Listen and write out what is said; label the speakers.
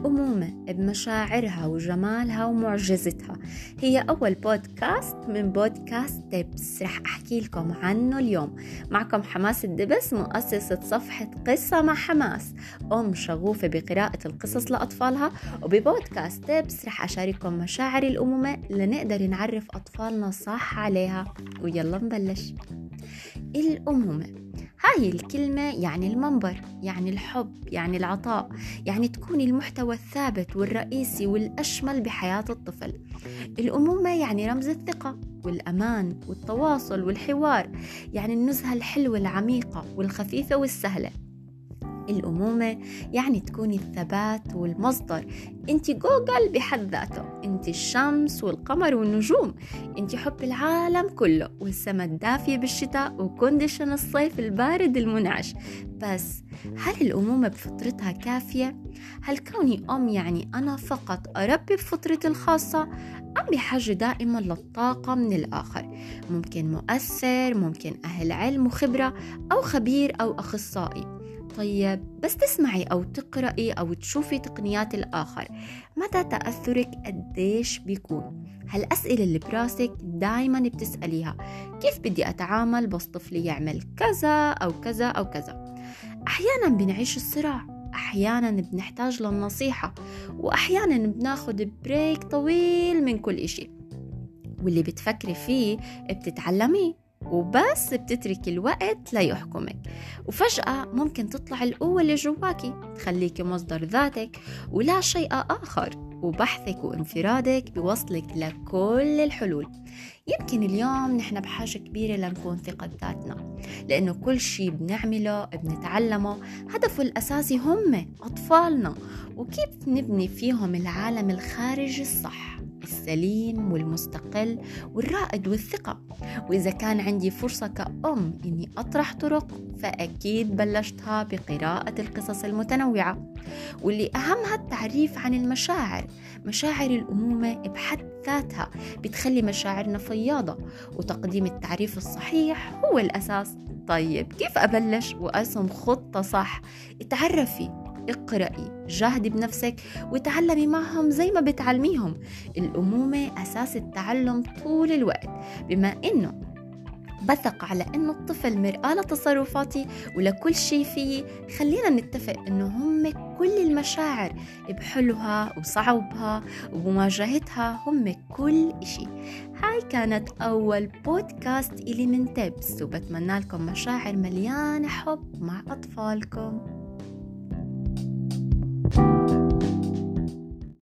Speaker 1: الأمومة بمشاعرها وجمالها ومعجزتها. هي أول بودكاست من بودكاست دبس رح أحكي لكم عنه اليوم. معكم حماس الدبس مؤسسة صفحة قصة مع حماس. أم شغوفة بقراءة القصص لأطفالها. وببودكاست دبس رح أشارككم مشاعر الأمومة لنقدر نعرف أطفالنا صح عليها. ويلا نبلش. الأمومة. هاي الكلمة يعني المنبر يعني الحب يعني العطاء يعني تكوني المحتوى الثابت والرئيسي والأشمل بحياة الطفل. الأمومة يعني رمز الثقة والأمان والتواصل والحوار يعني النزهة الحلوة العميقة والخفيفة والسهلة. الأمومة يعني تكوني الثبات والمصدر. انت جوجل بحد ذاته. انت الشمس والقمر والنجوم. انت حب العالم كله والسماء الدافية بالشتاء و condition الصيف البارد المنعش. بس هل الأمومة بفطرتها كافية؟ هل كوني أم يعني أنا فقط أربي بفطرتي الخاصة أم بحاجة دائما للطاقة من الآخر؟ ممكن مؤثر ممكن أهل علم وخبرة أو خبير أو أخصائي. طيب بس تسمعي أو تقرأي أو تشوفي تقنيات الآخر مدى تأثرك قديش بيكون؟ هالأسئلة اللي براسك دايما بتسأليها كيف بدي أتعامل بس طفلي يعمل كذا أو كذا أو كذا؟ أحيانا بنعيش الصراع أحيانا بنحتاج للنصيحة وأحيانا بناخد بريك طويل من كل إشي. واللي بتفكري فيه بتتعلميه. وبس بتتركي الوقت ليحكمك. وفجأة ممكن تطلع القوة اللي جواكي تخليكي مصدر ذاتك ولا شيء آخر وبحثك وانفرادك بوصلك لكل الحلول. يمكن اليوم نحن بحاجة كبيرة لنكون ثقة ذاتنا لأنه كل شيء بنعمله بنتعلمه هدفه الأساسي هم أطفالنا وكيف نبني فيهم العالم الخارجي الصح. السليم والمستقل والرائد والثقة. وإذا كان عندي فرصة كأم إني أطرح طرق فأكيد بلشتها بقراءة القصص المتنوعة. واللي أهمها التعريف عن المشاعر مشاعر الأمومة بحد ذاتها بتخلي مشاعرنا فياضة. وتقديم التعريف الصحيح هو الأساس. طيب كيف أبلش وأرسم خطة صح؟ اتعرفي. اقرأي جاهدي بنفسك وتعلمي معهم زي ما بتعلميهم. الأمومة أساس التعلم طول الوقت بما إنه بثق على انه الطفل مرآة لتصرفاتي ولكل شيء فيي خلينا نتفق إنه هم كل المشاعر بحلوها وصعبها وبمواجهتها هم كل إشي. هاي كانت أول بودكاست إلي من تبس وبتمنى لكم مشاعر مليانة حب مع أطفالكم.